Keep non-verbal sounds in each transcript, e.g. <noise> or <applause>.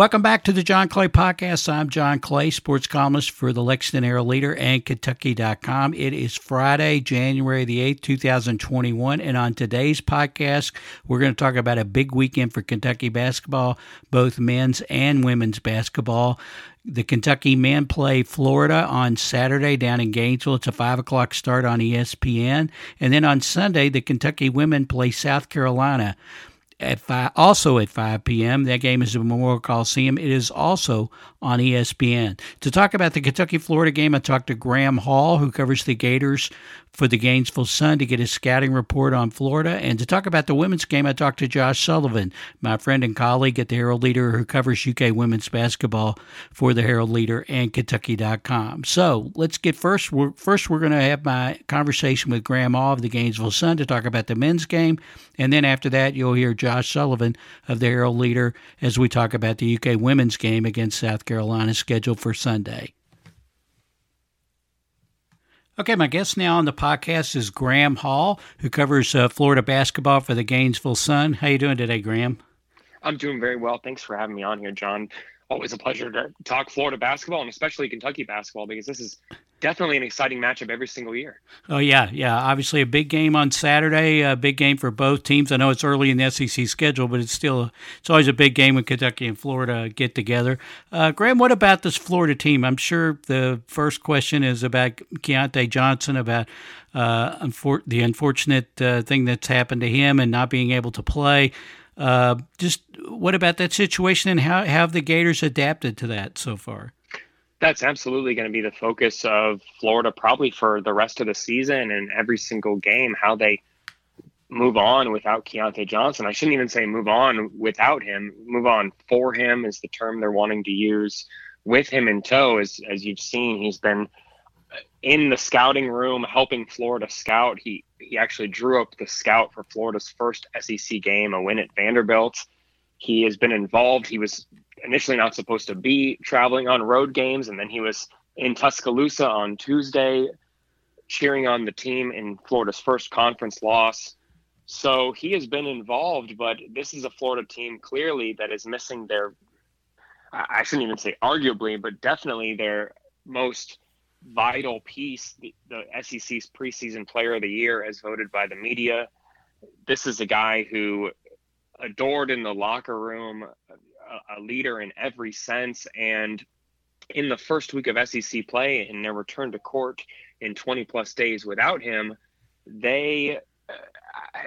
Welcome back to the John Clay Podcast. I'm John Clay, sports columnist for the Lexington Herald Leader and Kentucky.com. It is Friday, January the 8th, 2021. And on today's podcast, we're going to talk about a big weekend for Kentucky basketball, both men's and women's basketball. The Kentucky men play Florida on Saturday down in Gainesville. It's a 5 o'clock start on ESPN. And then on Sunday, the Kentucky women play South Carolina at five, also at 5 p.m. That game is at Memorial Coliseum. It is also on ESPN. To talk about the Kentucky Florida game, I talked to Graham Hall, who covers the Gators for the Gainesville Sun to get his scouting report on Florida. And to talk about the women's game, I talked to Josh Sullivan, my friend and colleague at the Herald Leader who covers UK women's basketball for the Herald Leader and Kentucky.com. So let's get first. We're, first, we're going to have my conversation with Graham of the Gainesville Sun to talk about the men's game. And then after that, you'll hear Josh Sullivan of the Herald Leader as we talk about the UK women's game against South Carolina scheduled for Sunday. Okay, my guest now on the podcast is Graham Hall, who covers uh, Florida basketball for the Gainesville Sun. How you doing today, Graham? I'm doing very well. Thanks for having me on here, John. Always a pleasure to talk Florida basketball and especially Kentucky basketball because this is definitely an exciting matchup every single year. Oh yeah, yeah. Obviously, a big game on Saturday. A big game for both teams. I know it's early in the SEC schedule, but it's still it's always a big game when Kentucky and Florida get together. Uh, Graham, what about this Florida team? I'm sure the first question is about Keyontae Johnson, about uh, unfor- the unfortunate uh, thing that's happened to him and not being able to play. Uh, just what about that situation and how have the Gators adapted to that so far? That's absolutely going to be the focus of Florida probably for the rest of the season and every single game, how they move on without Keyontae Johnson. I shouldn't even say move on without him. Move on for him is the term they're wanting to use. With him in tow, as as you've seen, he's been in the scouting room helping Florida scout. He he actually drew up the scout for Florida's first SEC game, a win at Vanderbilt. He has been involved. He was initially not supposed to be traveling on road games, and then he was in Tuscaloosa on Tuesday, cheering on the team in Florida's first conference loss. So he has been involved, but this is a Florida team clearly that is missing their, I shouldn't even say arguably, but definitely their most vital piece, the, the SEC's preseason player of the year, as voted by the media. This is a guy who adored in the locker room, a, leader in every sense. And in the first week of SEC play and their return to court in 20 plus days without him, they uh,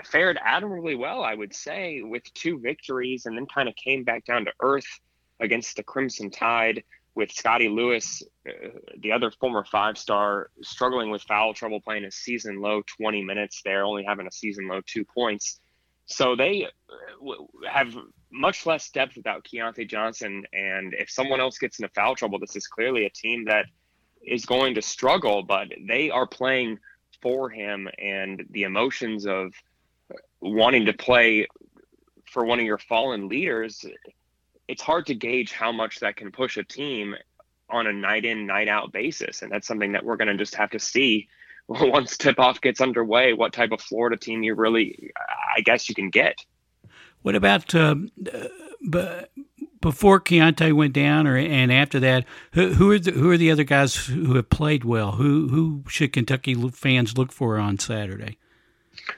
fared admirably well, I would say, with two victories and then kind of came back down to earth against the Crimson Tide with Scottie Lewis, uh, the other former five star, struggling with foul trouble, playing a season low 20 minutes there, only having a season low two points. So they uh, have much less depth without Keyontae Johnson. And if someone else gets into foul trouble, this is clearly a team that is going to struggle, but they are playing for him. And the emotions of wanting to play for one of your fallen leaders, it's hard to gauge how much that can push a team on a night in, night out basis. And that's something that we're going to just have to see <laughs> once tip off gets underway, what type of Florida team you really, I guess, you can get. What about um, uh, b- before Keyontae went down, or and after that? Who, who, are the who are the other guys who have played well? Who who should Kentucky fans look for on Saturday?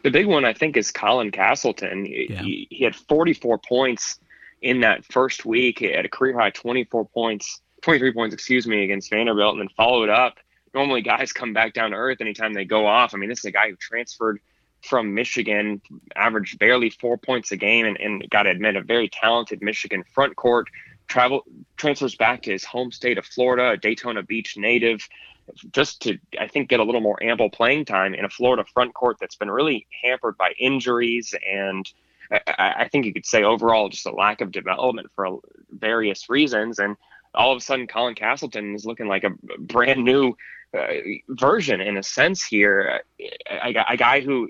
The big one, I think, is Colin Castleton. Yeah. He, he had 44 points in that first week. He had a career high 24 points, 23 points, excuse me, against Vanderbilt, and then followed up. Normally, guys come back down to earth anytime they go off. I mean, this is a guy who transferred from Michigan, averaged barely four points a game, and, and got to admit, a very talented Michigan front court. Travel transfers back to his home state of Florida, a Daytona Beach native, just to I think get a little more ample playing time in a Florida front court that's been really hampered by injuries and I, think you could say overall just a lack of development for various reasons. And all of a sudden, Colin Castleton is looking like a brand new uh, version in a sense here. A, a guy who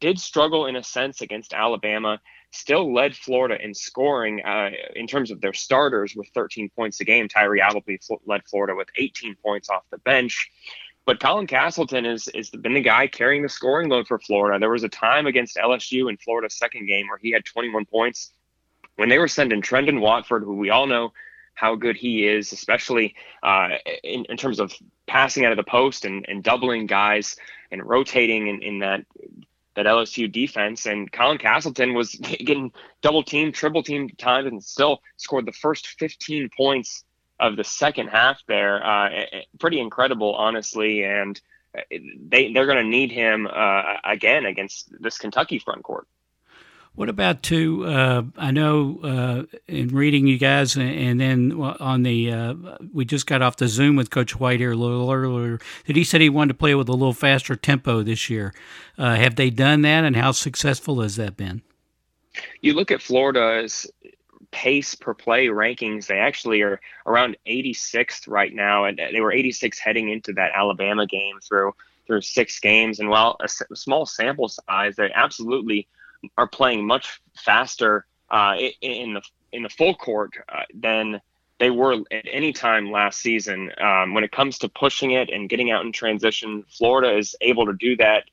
did struggle in a sense against Alabama, still led Florida in scoring uh, in terms of their starters with 13 points a game. Tyree Appleby led Florida with 18 points off the bench. But Colin Castleton is is been the guy carrying the scoring load for Florida. There was a time against LSU in Florida's second game where he had 21 points when they were sending Trendon Watford, who we all know how good he is, especially uh, in, in, terms of passing out of the post and, and doubling guys and rotating in, in that that LSU defense. And Colin Castleton was <laughs> getting double team, triple team times, and still scored the first 15 points of the second half there. Uh, pretty incredible, honestly. And they they're going to need him uh, again against this Kentucky front court. What about too? Uh, I know uh, in reading you guys, and then on the uh, we just got off the Zoom with Coach White here a little earlier. That he said he wanted to play with a little faster tempo this year. Uh, have they done that, and how successful has that been? You look at Florida's pace per play rankings. They actually are around 86th right now, and they were 86 heading into that Alabama game through through six games. And while a small sample size, they absolutely are playing much faster uh, in the in the full court uh, than they were at any time last season. Um, when it comes to pushing it and getting out in transition, Florida is able to do that.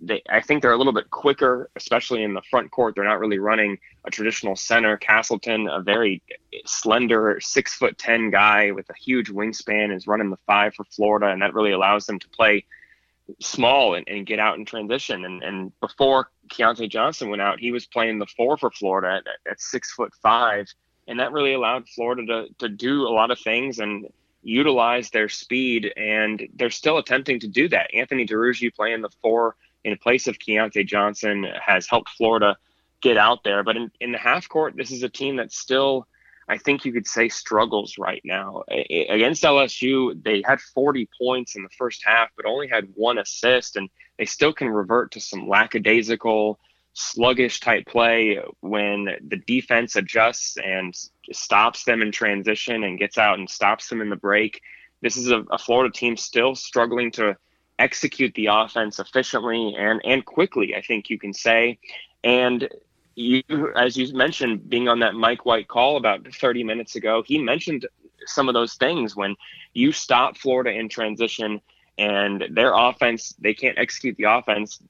They, I think they're a little bit quicker, especially in the front court. They're not really running a traditional center. Castleton, a very slender, six foot ten guy with a huge wingspan, is running the five for Florida, and that really allows them to play small and, and get out in transition. And, and before Keyontae Johnson went out, he was playing the four for Florida at, at six foot five. And that really allowed Florida to, to do a lot of things and utilize their speed. And they're still attempting to do that. Anthony Duruji playing the four in place of Keyontae Johnson has helped Florida get out there. But in, in the half court, this is a team that's still I think you could say struggles right now. Against LSU, they had 40 points in the first half, but only had one assist, and they still can revert to some lackadaisical, sluggish type play when the defense adjusts and stops them in transition and gets out and stops them in the break. This is a, a Florida team still struggling to execute the offense efficiently and and quickly. I think you can say, and you, as you mentioned, being on that Mike White call about 30 minutes ago, he mentioned some of those things when you stop Florida in transition and their offense, they can't execute the offense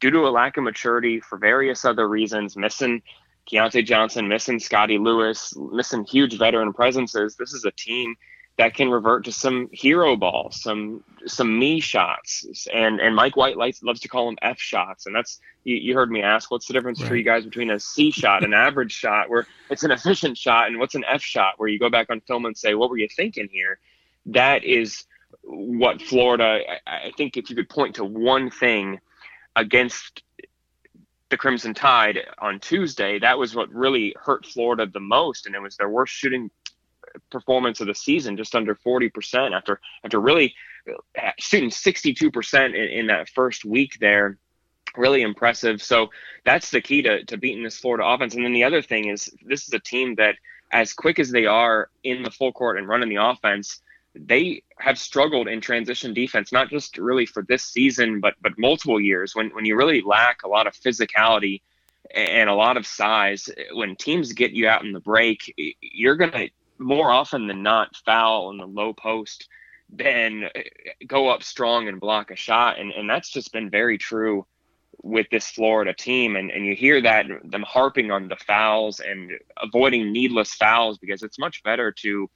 due to a lack of maturity for various other reasons, missing Keyontae Johnson, missing Scottie Lewis, missing huge veteran presences. This is a team that can revert to some hero ball, some some me shots, and and Mike White likes loves to call them F shots, and that's you, you heard me ask, what's the difference right. for you guys between a C shot, an average shot, where it's an efficient shot, and what's an F shot, where you go back on film and say, what were you thinking here? That is what Florida. I, I think if you could point to one thing against the Crimson Tide on Tuesday, that was what really hurt Florida the most, and it was their worst shooting performance of the season, just under 40% after after really uh, shooting 62% in, in that first week there. Really impressive. So that's the key to, to beating this Florida offense. And then the other thing is this is a team that, as quick as they are in the full court and running the offense, they have struggled in transition defense, not just really for this season, but but multiple years. When when you really lack a lot of physicality and a lot of size, when teams get you out in the break, you're gonna more often than not foul in the low post than uh, go up strong and block a shot. And, and that's just been very true with this Florida team. And, and you hear that them harping on the fouls and avoiding needless fouls because it's much better to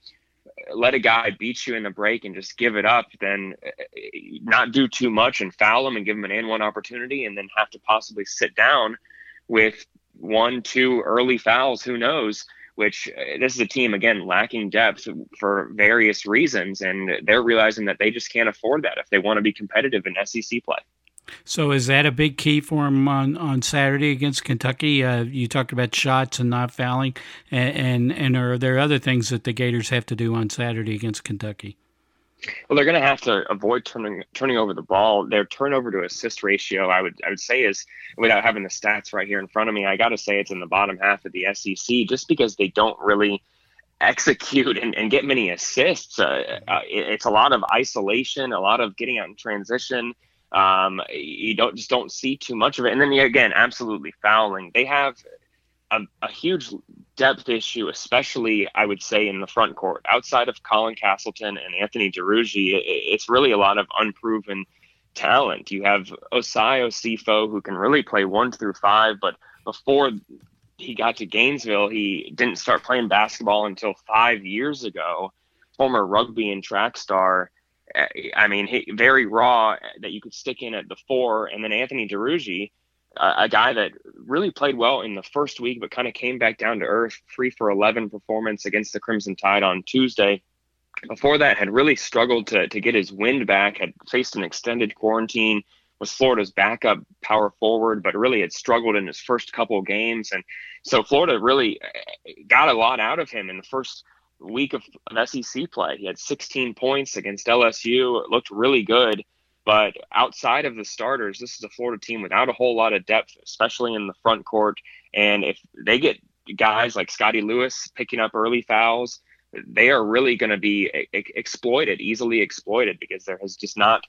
uh, let a guy beat you in the break and just give it up than uh, not do too much and foul him and give him an and one opportunity and then have to possibly sit down with one, two early fouls. Who knows? Which uh, this is a team again lacking depth for various reasons, and they're realizing that they just can't afford that if they want to be competitive in SEC play. So is that a big key for them on, on Saturday against Kentucky? Uh, you talked about shots and not fouling, and, and and are there other things that the Gators have to do on Saturday against Kentucky? Well, they're going to have to avoid turning turning over the ball. Their turnover to assist ratio, I would I would say, is without having the stats right here in front of me, I got to say it's in the bottom half of the SEC, just because they don't really execute and, and get many assists. Uh, uh, it, it's a lot of isolation, a lot of getting out in transition. Um, you don't just don't see too much of it, and then again, absolutely fouling. They have a, a, huge depth issue, especially I would say in the front court. Outside of Colin Castleton and Anthony Duruji, it, it's really a lot of unproven talent. You have Osayi Osifo, who can really play one through five, but before he got to Gainesville, he didn't start playing basketball until five years ago. Former rugby and track star. Eh, I mean, he, very raw that you could stick in at the four. And then Anthony Duruji, a guy that really played well in the first week, but kind of came back down to earth, three for 11 performance against the Crimson Tide on Tuesday. Before that, had really struggled to, to get his wind back, had faced an extended quarantine, was Florida's backup power forward, but really had struggled in his first couple games. And so Florida really uh, got a lot out of him in the first week of, of SEC play. He had 16 points against LSU. It looked really good. But outside of the starters, this is a Florida team without a whole lot of depth, especially in the front court. And if they get guys like Scottie Lewis picking up early fouls, they are really going to be exploited, easily exploited, because there has just not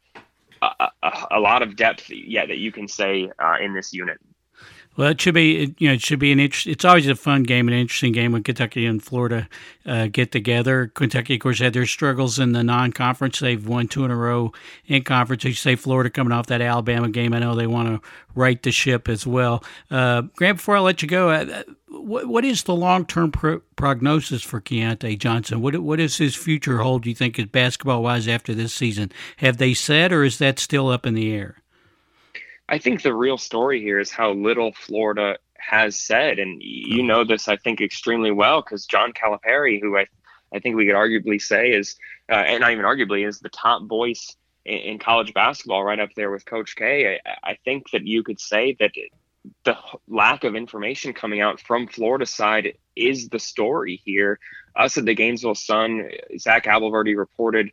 a, a, a lot of depth yet that you can say uh, in this unit. Well, it should be you know it should be an interest. It's always a fun game, an interesting game when Kentucky and Florida uh, get together. Kentucky, of course, had their struggles in the non-conference. They've won two in a row in conference. You say Florida coming off that Alabama game. I know they want to right the ship as well. Uh, Grant, before I let you go, uh, what, what is the long-term pro- prognosis for Keyontae Johnson? What what does his future hold? Do you think, is basketball-wise after this season? Have they said, or is that still up in the air? I think the real story here is how little Florida has said, and you know this, I think, extremely well because John Calipari, who I, I think we could arguably say is, uh, and not even arguably, is the top voice in, in, college basketball, right up there with Coach K. I, I think that you could say that the lack of information coming out from Florida side is the story here. Us at the Gainesville Sun, Zach Abolverdi reported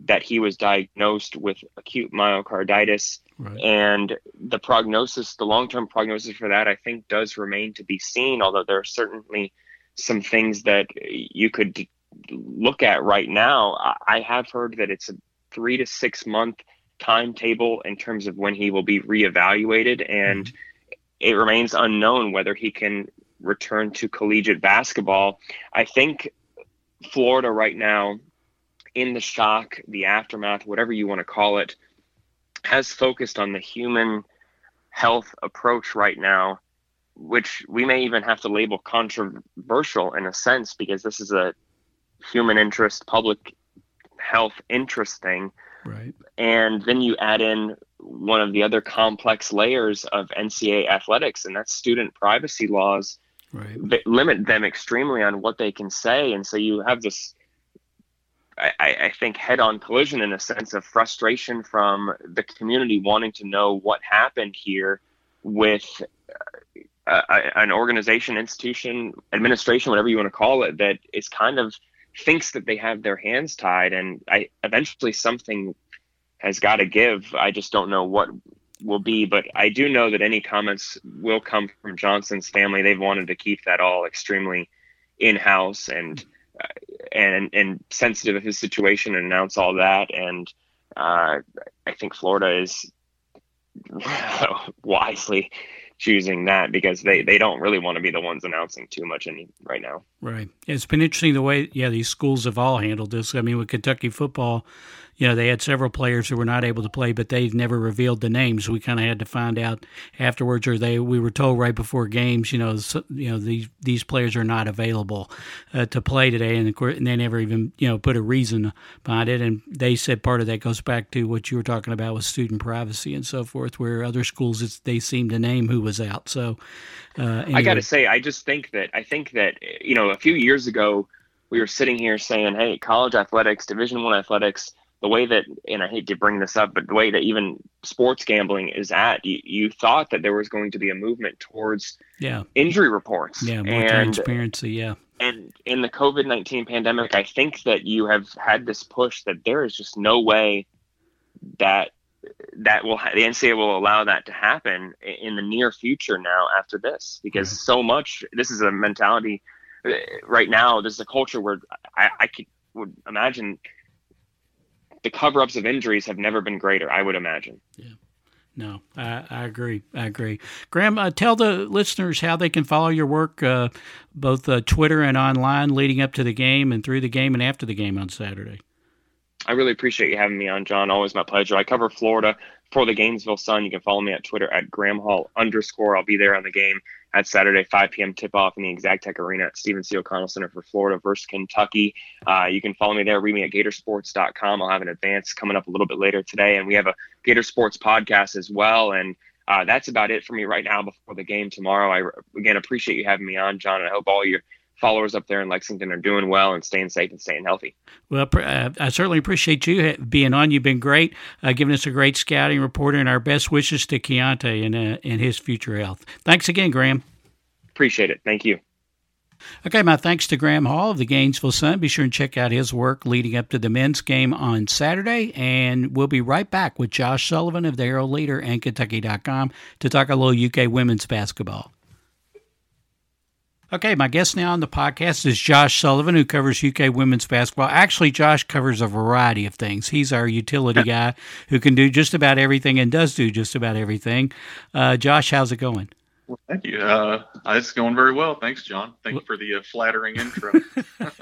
that he was diagnosed with acute myocarditis. Right. And the prognosis, the long term prognosis for that, I think does remain to be seen, although there are certainly some things that you could look at right now. I have heard that it's a three to six month timetable in terms of when he will be reevaluated. And mm-hmm. it remains unknown whether he can return to collegiate basketball. I think Florida right now in the shock, the aftermath, whatever you want to call it, has focused on the human health approach right now, which we may even have to label controversial in a sense because this is a human interest, public health interest thing. Right. And then you add in one of the other complex layers of NCAA athletics, and that's student privacy laws right. that limit them extremely on what they can say. And so you have this I, I, think head on collision in a sense of frustration from the community wanting to know what happened here with uh, an organization, institution, administration, whatever you want to call it, that is kind of thinks that they have their hands tied. And I eventually something has got to give. I just don't know what will be, but I do know that any comments will come from Johnson's family. They've wanted to keep that all extremely in house and and and sensitive of his situation and announce all that. And uh, I think Florida is <laughs> wisely choosing that because they, they don't really want to be the ones announcing too much any right now. Right. It's been interesting the way yeah these schools have all handled this. I mean with Kentucky football, you know, they had several players who were not able to play, but they've never revealed the names. We kind of had to find out afterwards, or they we were told right before games, you know, so, you know these these players are not available uh, to play today, and of course, and they never even you know put a reason behind it. And they said part of that goes back to what you were talking about with student privacy and so forth, where other schools it's, they seem to name who was out. So uh, anyway. I got to say, I just think that I think that you know a few years ago we were sitting here saying, "Hey, college athletics, Division One athletics." The way that, and I hate to bring this up, but the way that even sports gambling is at, you, you thought that there was going to be a movement towards yeah injury reports, yeah, more and, transparency, yeah. And in the COVID nineteen pandemic, I think that you have had this push that there is just no way that that will the NCAA will allow that to happen in the near future now after this because yeah. so much this is a mentality uh, right now. This is a culture where I, I could would imagine the cover ups of injuries have never been greater, I would imagine. Yeah. No, I, I agree. I agree. Graham, uh, tell the listeners how they can follow your work, uh, both uh, Twitter and online, leading up to the game and through the game and after the game on Saturday. I really appreciate you having me on, John. Always my pleasure. I cover Florida for the Gainesville Sun. You can follow me at Twitter at Graham Hall underscore. I'll be there on the game That's Saturday, 5 p.m. tip off in the Exactech Arena at Stephen C. O'Connell Center for Florida versus Kentucky. Uh, you can follow me there. Read me at Gatorsports.com. I'll have an advance coming up a little bit later today, and we have a Gator Sports podcast as well. And uh, that's about it for me right now before the game tomorrow. I again appreciate you having me on, John, and I hope all your followers up there in Lexington are doing well and staying safe and staying healthy. Well, uh, I certainly appreciate you being on. You've been great, uh, giving us a great scouting report, and our best wishes to Keyontae in, uh, in his future health. Thanks again, Graham. Appreciate it. Thank you. Okay, my thanks to Graham Hall of the Gainesville Sun. Be sure and check out his work leading up to the men's game on Saturday. And we'll be right back with Josh Sullivan of the Herald Leader and Kentucky.com to talk a little UK women's basketball. Okay, my guest now on the podcast is Josh Sullivan, who covers UK women's basketball. Actually, Josh covers a variety of things. He's our utility <laughs> guy who can do just about everything and does do just about everything. Uh, Josh, how's it going? Well, thank you. Uh, it's going very well. Thanks, John. Thank you for the uh, flattering intro.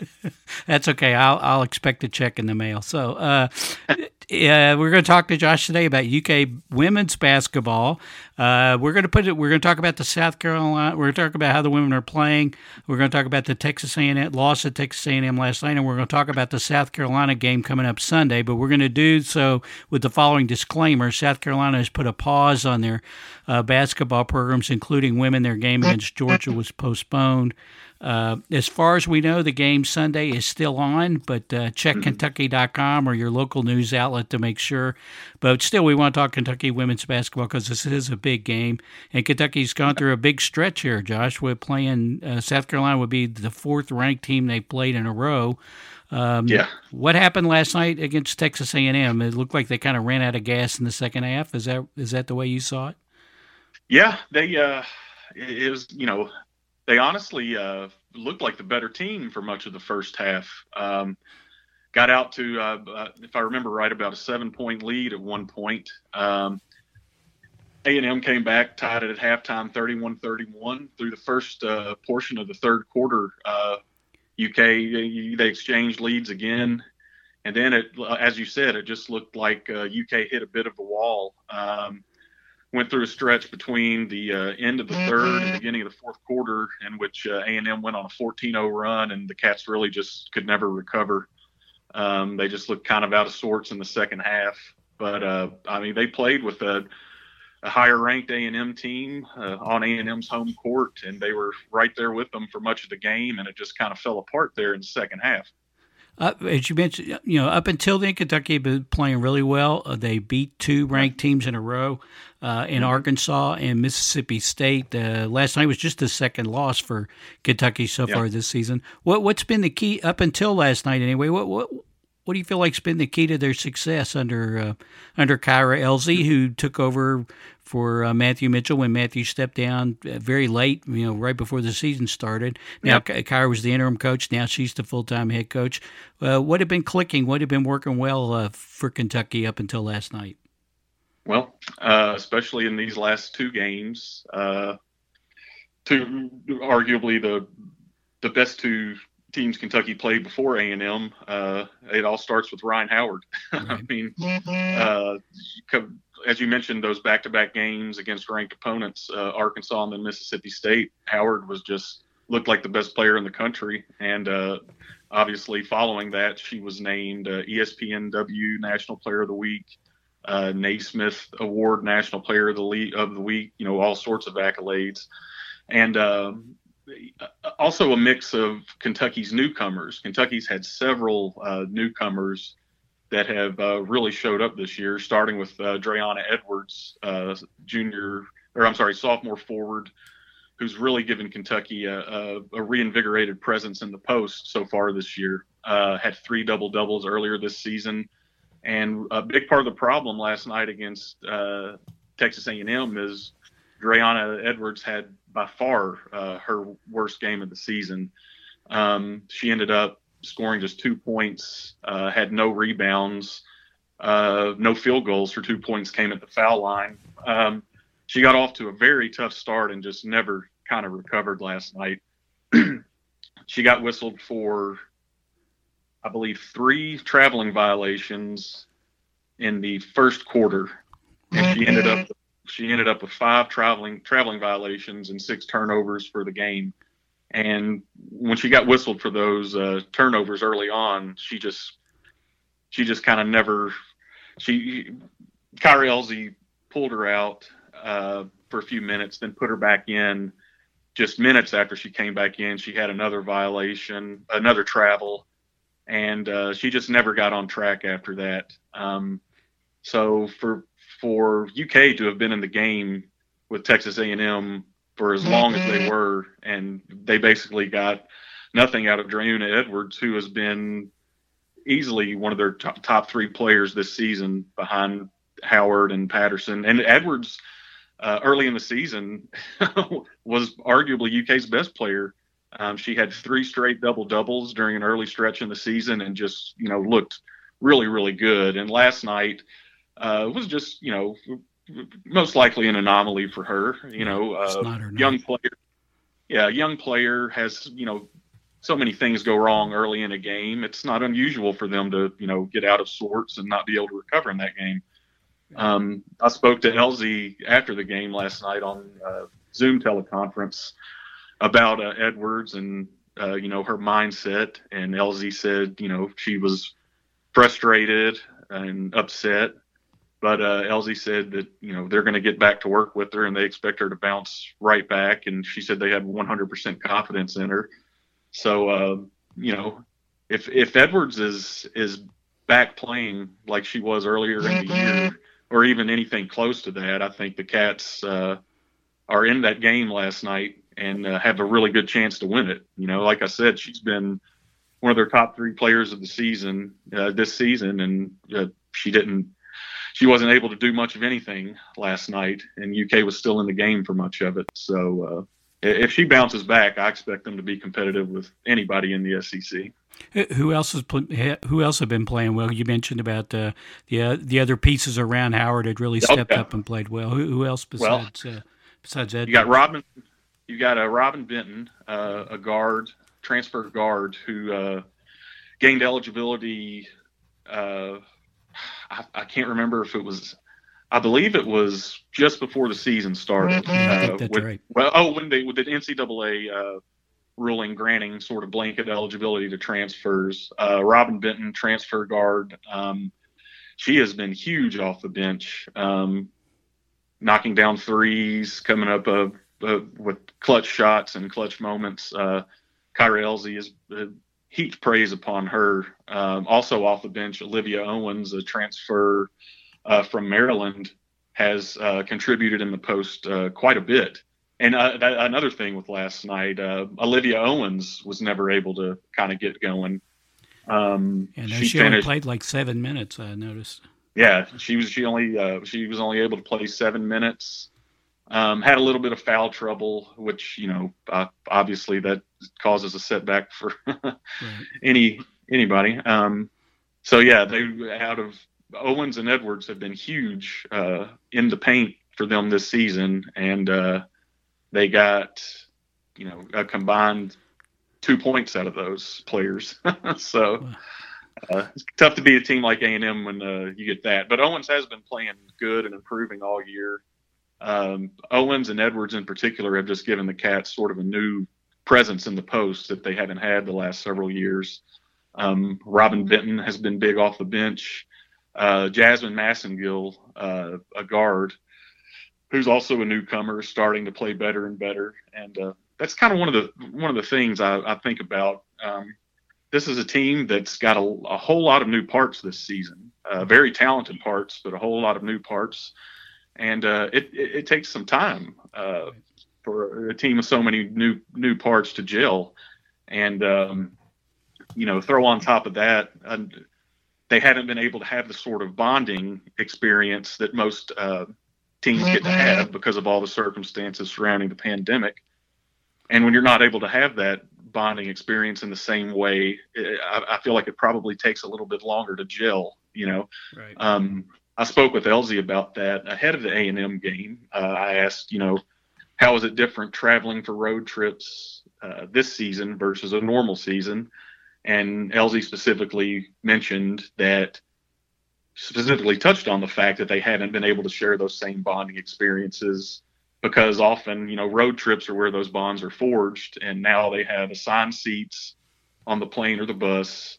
<laughs> That's okay. I'll I'll expect a check in the mail. So, uh, <laughs> uh, we're going to talk to Josh today about UK women's basketball. Uh, we're going to put it. We're going to talk about the South Carolina. We're going to talk about how the women are playing. We're going to talk about the Texas A&M loss at Texas A&M last night, and we're going to talk about the South Carolina game coming up Sunday. But we're going to do so with the following disclaimer: South Carolina has put a pause on their uh, basketball programs, including women. Their game against Georgia was postponed. Uh, as far as we know, the game Sunday is still on, but uh, check mm-hmm. Kentucky.com or your local news outlet to make sure. But still, we want to talk Kentucky women's basketball because this is a big game. And Kentucky's gone through a big stretch here, Josh. We're playing uh, South Carolina, would be the fourth ranked team they played in a row. Um, yeah. What happened last night against Texas A&M? It looked like they kind of ran out of gas in the second half. Is that is that the way you saw it? Yeah, they. Uh, it was you know they honestly uh, looked like the better team for much of the first half. Um, got out to, uh, uh, if I remember right, about a seven-point lead at one point. Um, A&M came back, tied it at halftime, 31-31. Through the first uh, portion of the third quarter, UK uh, they exchanged leads again, and then it, as you said, it just looked like UK uh, hit a bit of a wall. Um, went through a stretch between the uh, end of the mm-hmm. third and beginning of the fourth quarter in which uh, A&M went on a 14-0 run, and the Cats really just could never recover. Um, they just looked kind of out of sorts in the second half. But uh, I mean, they played with a, a higher-ranked A&M team uh, on A&M's home court, and they were right there with them for much of the game, and it just kind of fell apart there in the second half. Uh, as you mentioned, you know, up until then, Kentucky had been playing really well. Uh, they beat two ranked teams in a row uh, in. Arkansas and Mississippi State. Uh, last night was just the second loss for Kentucky so far this season. What what's been the key up until last night anyway? What what what do you feel like's been the key to their success under uh, under Kyra Elzy, who took over for uh, Matthew Mitchell when Matthew stepped down uh, very late, you know, right before the season started. Now yep. Kyra was the interim coach. Now she's the full time head coach. Uh, what had been clicking? What had been working well uh, for Kentucky up until last night? Well, uh, especially in these last two games, uh, two arguably the the best two teams Kentucky played before A and M. Uh, it all starts with Rhyne Howard. <laughs> I mean, uh, as you mentioned, those back-to-back games against ranked opponents, uh, Arkansas and then Mississippi State. Howard was just looked like the best player in the country, and uh, obviously following that, she was named ESPNW National Player of the Week uh, Naismith Award, National Player of the, Le- of the Week, you know, all sorts of accolades. And uh, also a mix of Kentucky's newcomers. Kentucky's had several uh, newcomers that have uh, really showed up this year, starting with uh, Edwards, uh, junior, or I'm sorry, sophomore forward, who's really given Kentucky a, a, a reinvigorated presence in the post so far this year. Uh, had three double doubles earlier this season and a big part of the problem last night against uh, Texas A&M is Dre'Una Edwards had by far uh, her worst game of the season. Um, she ended up scoring just two points, uh, had no rebounds, uh, no field goals. Her two points came at the foul line. Um, she got off to a very tough start and just never kind of recovered last night. <clears throat> she got whistled for I believe, three traveling violations in the first quarter, and she ended up she ended up with five traveling traveling violations and six turnovers for the game. And when she got whistled for those uh, turnovers early on, she just she just kind of never she Kyra Elzy pulled her out uh, for a few minutes, then put her back in. Just minutes after she came back in, she had another violation, another travel, and uh, she just never got on track after that. Um, so for for UK to have been in the game with Texas A&M for as long as they were, and they basically got nothing out of Dre'Una Edwards, who has been easily one of their top, top three players this season behind Howard and Patterson. And Edwards, uh, early in the season, <laughs> was arguably UK's best player. Um, she had three straight double doubles during an early stretch in the season and just, you know, looked really, really good. And last night, uh, was just you know most likely an anomaly for her. You know, uh, young player. Yeah, young player has you know so many things go wrong early in a game. It's not unusual for them to you know get out of sorts and not be able to recover in that game. Um, I spoke to Elzy after the game last night on uh, Zoom teleconference about uh, Edwards and uh, you know her mindset, and Elzy said you know she was frustrated and upset but uh, Elzy said that you know they're going to get back to work with her and they expect her to bounce right back. And she said they had 100% confidence in her. So uh, you know, if if Edwards is is back playing like she was earlier in the year, or even anything close to that, I think the Cats uh, are in that game last night and uh, have a really good chance to win it. You know, like I said, she's been one of their top three players of the season uh, this season, and uh, she didn't she wasn't able to do much of anything last night, and UK was still in the game for much of it. So uh, if she bounces back, I expect them to be competitive with anybody in the SEC. Who else has who else have been playing well? You mentioned about uh, the uh, the other pieces around Howard had really stepped okay. up and played well. Who, who else besides well, uh, besides Ed? You got Robyn. You got a uh, Robyn Benton, uh, a guard, transfer guard who uh, gained eligibility I, I, can't remember if it was. I believe it was just before the season started. Mm-hmm. Uh, with, right. Well, oh, when they with the NCAA uh, ruling granting sort of blanket eligibility to transfers. Uh, Robyn Benton, transfer guard. Um, she has been huge off the bench, um, knocking down threes, coming up uh, uh, with clutch shots and clutch moments. Uh, Kyra is uh, heaped praise upon her. Um, also off the bench, Olivia Owens, a transfer uh, from Maryland, has uh, contributed in the post uh, quite a bit. And uh, that, another thing with last night, uh, Olivia Owens was never able to kind of get going. Um, and she, she finished, only played like seven minutes. I noticed. Yeah, she was. She only. Uh, she was only able to play seven minutes. Um, had a little bit of foul trouble, which you know, uh, obviously that causes a setback for <laughs> right. any anybody. Um, so yeah, they out of Owens and Edwards have been huge uh, in the paint for them this season, and uh, they got you know a combined two points out of those players. <laughs> so. Uh, it's tough to be a team like A&M when uh, you get that. But Owens has been playing good and improving all year. Um, Owens and Edwards in particular have just given the Cats sort of a new presence in the post that they haven't had the last several years. Um, Robyn Benton has been big off the bench. Uh, Jazmine Massengill, uh, a guard, who's also a newcomer, starting to play better and better. And uh, that's kind of one of the one of the things I, I think about. Um, this is a team that's got a, a, whole lot of new parts this season, uh, very talented parts, but a whole lot of new parts and uh, it, it, it takes some time uh, for a team of so many new new parts to gel, and um, you know, throw on top of that, uh, they haven't been able to have the sort of bonding experience that most uh, teams get to mm-hmm. have because of all the circumstances surrounding the pandemic. And when you're not able to have that bonding experience in the same way, I, I feel like it probably takes a little bit longer to gel. You know, right. um, I spoke with Elzy about that ahead of the A and M game. Uh, I asked, you know, how is it different traveling for road trips uh, this season versus a normal season? And Elzy specifically mentioned that specifically touched on the fact that they hadn't been able to share those same bonding experiences because often, you know, road trips are where those bonds are forged, and now they have assigned seats on the plane or the bus,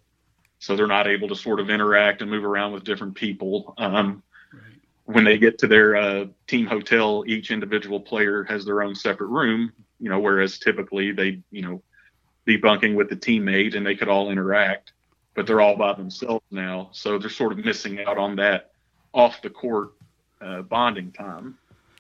so they're not able to sort of interact and move around with different people. Um, right. When they get to their uh, team hotel, each individual player has their own separate room, you know, whereas typically they, you know, be bunking with the teammate and they could all interact, but they're all by themselves now, so they're sort of missing out on that off the court uh, bonding time.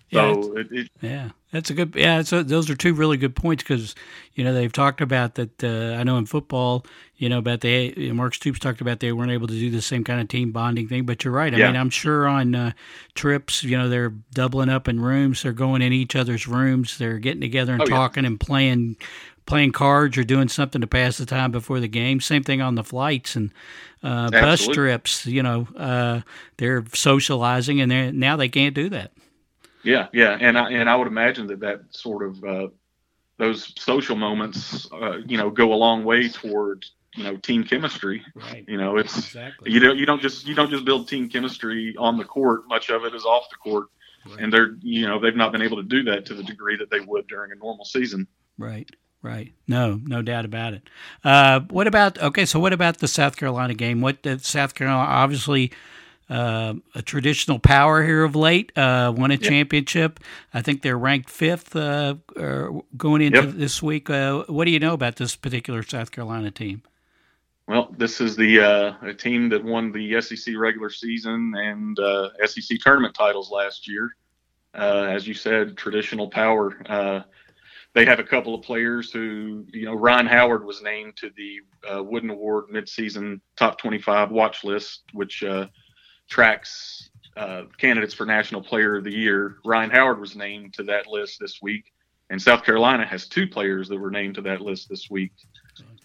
Yeah, it, it, yeah, that's a good. Yeah, a, those are two really good points because you know they've talked about that. Uh, I know in football, you know about the Mark Stoops talked about they weren't able to do the same kind of team bonding thing. But you're right. I yeah. mean, I'm sure on uh, trips, you know, they're doubling up in rooms. They're going in each other's rooms. They're getting together and oh, talking yeah. and playing playing cards or doing something to pass the time before the game. Same thing on the flights and uh, bus trips. You know, uh, they're socializing, and they now they can't do that. Yeah, yeah, and I and I would imagine that that sort of uh, those social moments, uh, you know, go a long way toward you know team chemistry. Right. You know, it's exactly. you don't you don't just you don't just build team chemistry on the court. Much of it is off the court, right. and they're you know they've not been able to do that to the degree that they would during a normal season. Right. Right. No, no doubt about it. Uh, what about okay? So, what about the South Carolina game? What the South Carolina obviously uh, a traditional power here of late. Uh, won a yep. championship. I think they're ranked fifth uh, going into yep. this week. Uh, what do you know about this particular South Carolina team? Well, this is the uh, a team that won the SEC regular season and uh, SEC tournament titles last year. as you said, traditional power they have a couple of players who, you know, Rhyne Howard was named to the uh, Wooden Award midseason top 25 watch list, which uh, tracks uh, candidates for National Player of the Year. Rhyne Howard was named to that list this week, and South Carolina has two players that were named to that list this week.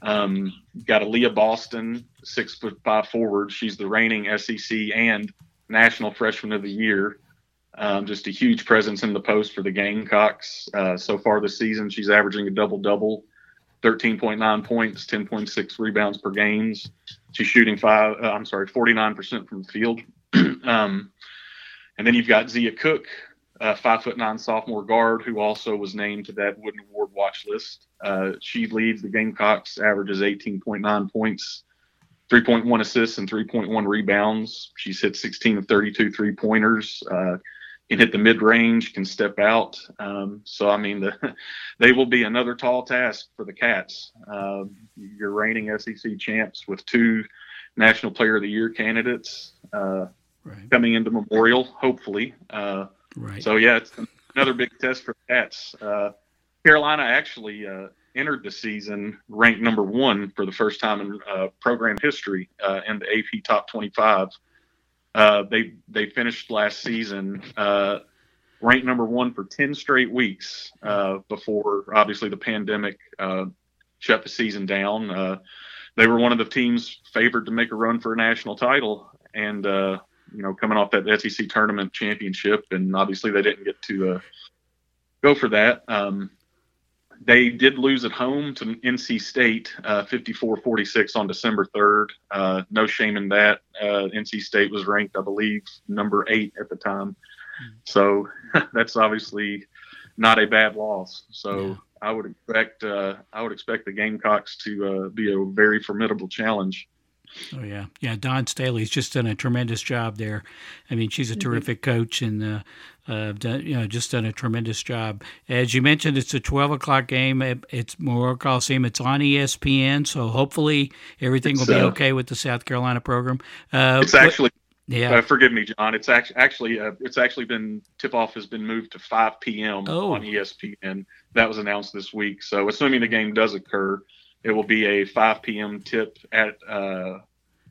Um, got Aliyah Boston, six foot five forward. She's the reigning SEC and National Freshman of the Year. Um, just a huge presence in the post for the Gamecocks. Uh, so far this season, she's averaging a double double, 13.9 points, 10.6 rebounds per games. She's shooting five. Uh, I'm sorry, 49% from the field. <clears throat> um, and then you've got Zia Cooke, a five foot nine sophomore guard who also was named to that Wooden Award watch list. Uh, she leads the Gamecocks, averages 18.9 points, 3.1 assists, and 3.1 rebounds. She's hit 16 of 32 three pointers. Uh, can hit the mid range, can step out. Um, so I mean, the, <laughs> they will be another tall task for the Cats. Uh, you're reigning SEC champs with two National Player of the Year candidates uh, right. coming into Memorial, hopefully. Uh, right. So yeah, it's another big test for the Cats. Uh, Carolina actually uh, entered the season ranked number one for the first time in uh, program history in the AP Top 25. Uh, they they finished last season uh, ranked number one for ten straight weeks uh, before obviously the pandemic uh, shut the season down. Uh, they were one of the teams favored to make a run for a national title, and you know coming off that SEC tournament championship, and obviously they didn't get to go for that. Um, they did lose at home to NC State, uh, 54-46 on December 3rd. Uh, no shame in that. Uh, NC State was ranked, I believe, number eight at the time. So <laughs> that's obviously not a bad loss. So yeah. I would expect uh, I would expect the Gamecocks to uh, be a very formidable challenge. Oh yeah, yeah. Dawn Staley's just done a tremendous job there. I mean, she's a mm-hmm. terrific coach, and uh, uh, done, you know, just done a tremendous job. As you mentioned, it's a twelve o'clock game. it's Memorial Coliseum. It's on ESPN, so hopefully everything it's, will be uh, okay with the South Carolina program. Uh, it's actually. Yeah. Uh, forgive me, John. It's actually actually uh, it's actually been tip off has been moved to 5 p.m. Oh. on ESPN. That was announced this week. So assuming the game does occur, it will be a 5 p.m. tip at uh,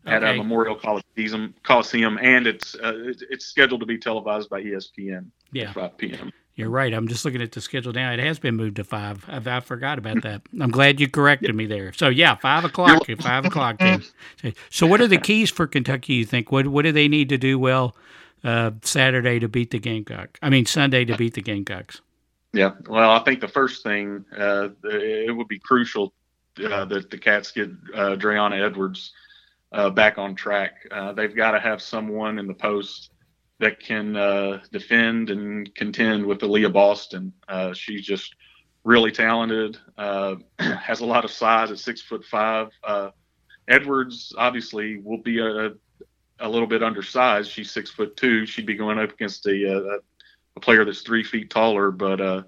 at okay. Memorial Coliseum, Coliseum, and it's uh, it's scheduled to be televised by ESPN. Yeah, 5 p.m. You're right. I'm just looking at the schedule now. It has been moved to five. I, I forgot about that. I'm glad you corrected me there. So yeah, five o'clock. five o'clock. So what are the keys for Kentucky? You think what what do they need to do well uh, Saturday to beat the Gamecock? I mean Sunday to beat the Gamecocks. Yeah. Well, I think the first thing uh, it would be crucial uh, that the Cats get uh, Edwards uh, back on track. Uh, they've got to have someone in the post that can uh, defend and contend with Aaliyah Boston. Uh, she's just really talented, uh, <clears throat> has a lot of size at six foot five. Uh, Edwards obviously will be a, a little bit undersized. She's six foot two. She'd be going up against a, a player that's three feet taller, but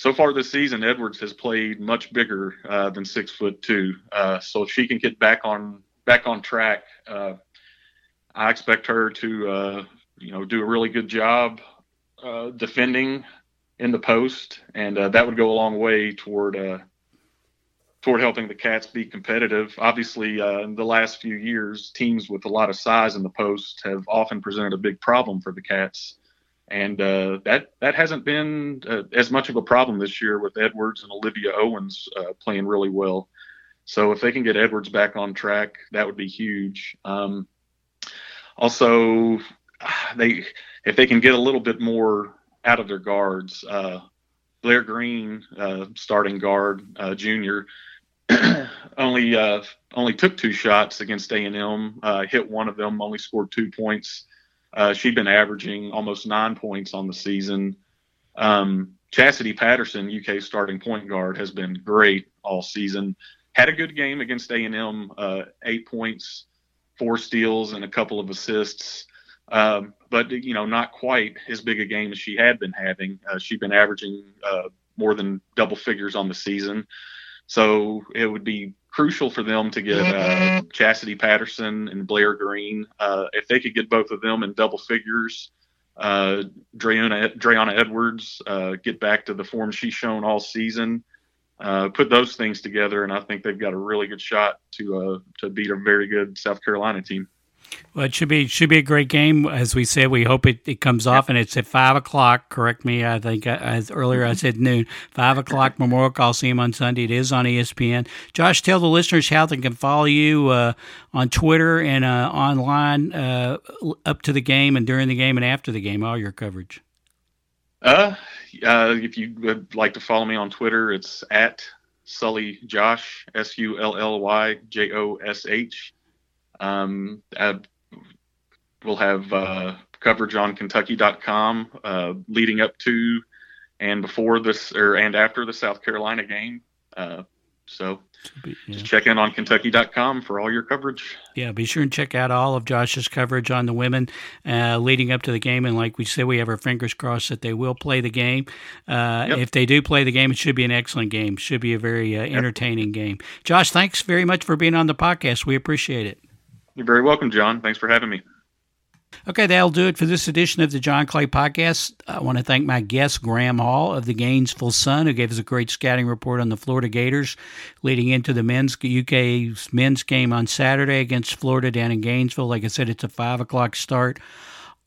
so far this season, Edwards has played much bigger uh, than six foot two. Uh, so if she can get back on back on track, uh, I expect her to uh, you know do a really good job uh, defending in the post, and uh, that would go a long way toward toward helping the Cats be competitive. Obviously, in the last few years, teams with a lot of size in the post have often presented a big problem for the Cats and uh, that that hasn't been uh, as much of a problem this year with Edwards and Olivia Owens uh, playing really well. So if they can get Edwards back on track, that would be huge. Um, also, <sighs> they if they can get a little bit more out of their guards, uh, Blair Green, uh, starting guard, uh, junior. <clears throat> only only took two shots against A and M, hit one of them, only scored two points uh, she'd been averaging almost nine points on the season. Um, Chastity Patterson, UK starting point guard, has been great all season. Had a good game against A&M, uh, eight points, four steals, and a couple of assists. Um, but you know, not quite as big a game as she had been having. Uh, she'd been averaging uh, more than double figures on the season. So it would be crucial for them to get uh, Chastity Patterson and Blair Green. Uh, if they could get both of them in double figures, uh, Dre'Una, Edwards uh, get back to the form she's shown all season. Uh, put those things together, and I think they've got a really good shot to to beat a very good South Carolina team. Well, it should be should be a great game. As we said, we hope it, it comes off, and it's at five o'clock. Correct me. I think uh, as earlier I said noon. Five o'clock Memorial Coliseum on Sunday. It is on ESPN. Josh, tell the listeners how they can follow you uh, on Twitter and uh, online uh, up to the game and during the game and after the game. All your coverage. Uh, uh, if you would like to follow me on Twitter, it's at Sully Josh S U L L Y J O S H. Um, we'll have uh, coverage on Kentucky.com uh, leading up to and before this or and after the South Carolina game. Uh, so yeah. just check in on Kentucky.com for all your coverage. Yeah, be sure and check out all of Josh's coverage on the women uh, leading up to the game. And like we said, we have our fingers crossed that they will play the game. Uh, yep. If they do play the game, it should be an excellent game. Should be a very uh, entertaining yep. game. Josh, thanks very much for being on the podcast. We appreciate it. You're very welcome, John. Thanks for having me. Okay, that'll do it for this edition of the John Clay Podcast. I want to thank my guest, Graham Hall of the Gainesville Sun, who gave us a great scouting report on the Florida Gators leading into the men's UK's men's game on Saturday against Florida down in Gainesville. Like I said, it's a 5 o'clock start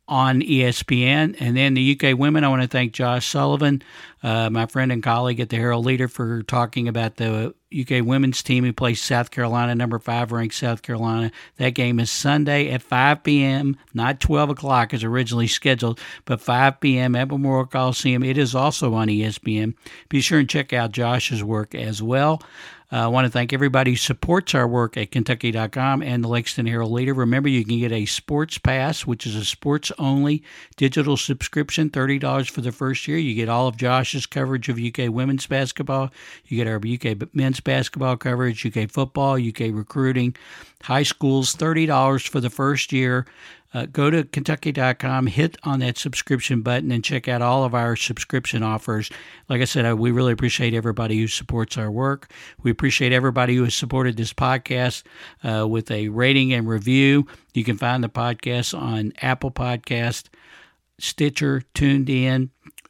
on ESPN. And then the UK women, I want to thank Josh Sullivan, uh, my friend and colleague at the Herald Leader, for talking about the UK women's team who plays South Carolina, number five ranked South Carolina. That game is Sunday at 5 p.m., not 12 o'clock as originally scheduled, but 5 p.m. at Memorial Coliseum. It is also on ESPN. Be sure and check out Josh's work as well. Uh, I want to thank everybody who supports our work at Kentucky.com and the Lexington Herald Leader. Remember, you can get a Sports Pass, which is a sports only digital subscription, $30 for the first year. You get all of Josh's coverage of UK women's basketball. You get our UK men's basketball coverage, UK football, UK recruiting, high schools, $30 for the first year. Uh, go to Kentucky.com, hit on that subscription button, and check out all of our subscription offers. Like I said, we really appreciate everybody who supports our work. We appreciate everybody who has supported this podcast uh, with a rating and review. You can find the podcast on Apple Podcast, Stitcher, TuneIn,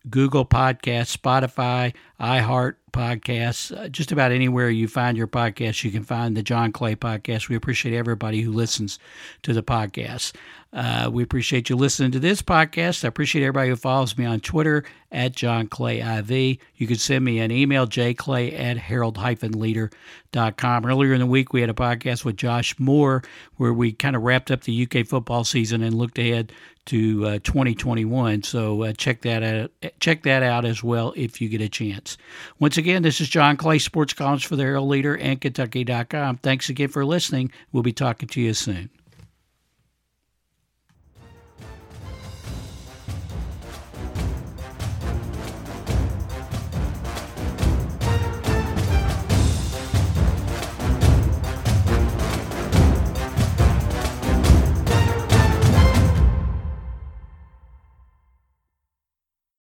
Google Podcast, Spotify, iHeart podcasts, uh, just about anywhere you find your podcast, you can find the John Clay podcast. We appreciate everybody who listens to the podcast. Uh, we appreciate you listening to this podcast. I appreciate everybody who follows me on Twitter at John Clay IV. You can send me an email, jclay at herald-leader.com. Earlier in the week, we had a podcast with Josh Moore where we kind of wrapped up the UK football season and looked ahead to uh, 2021. So uh, check that out. Check that out as well if you get a chance. Once again, this is John Clay, sports columnist for the Herald Leader and Kentucky.com. Thanks again for listening. We'll be talking to you soon.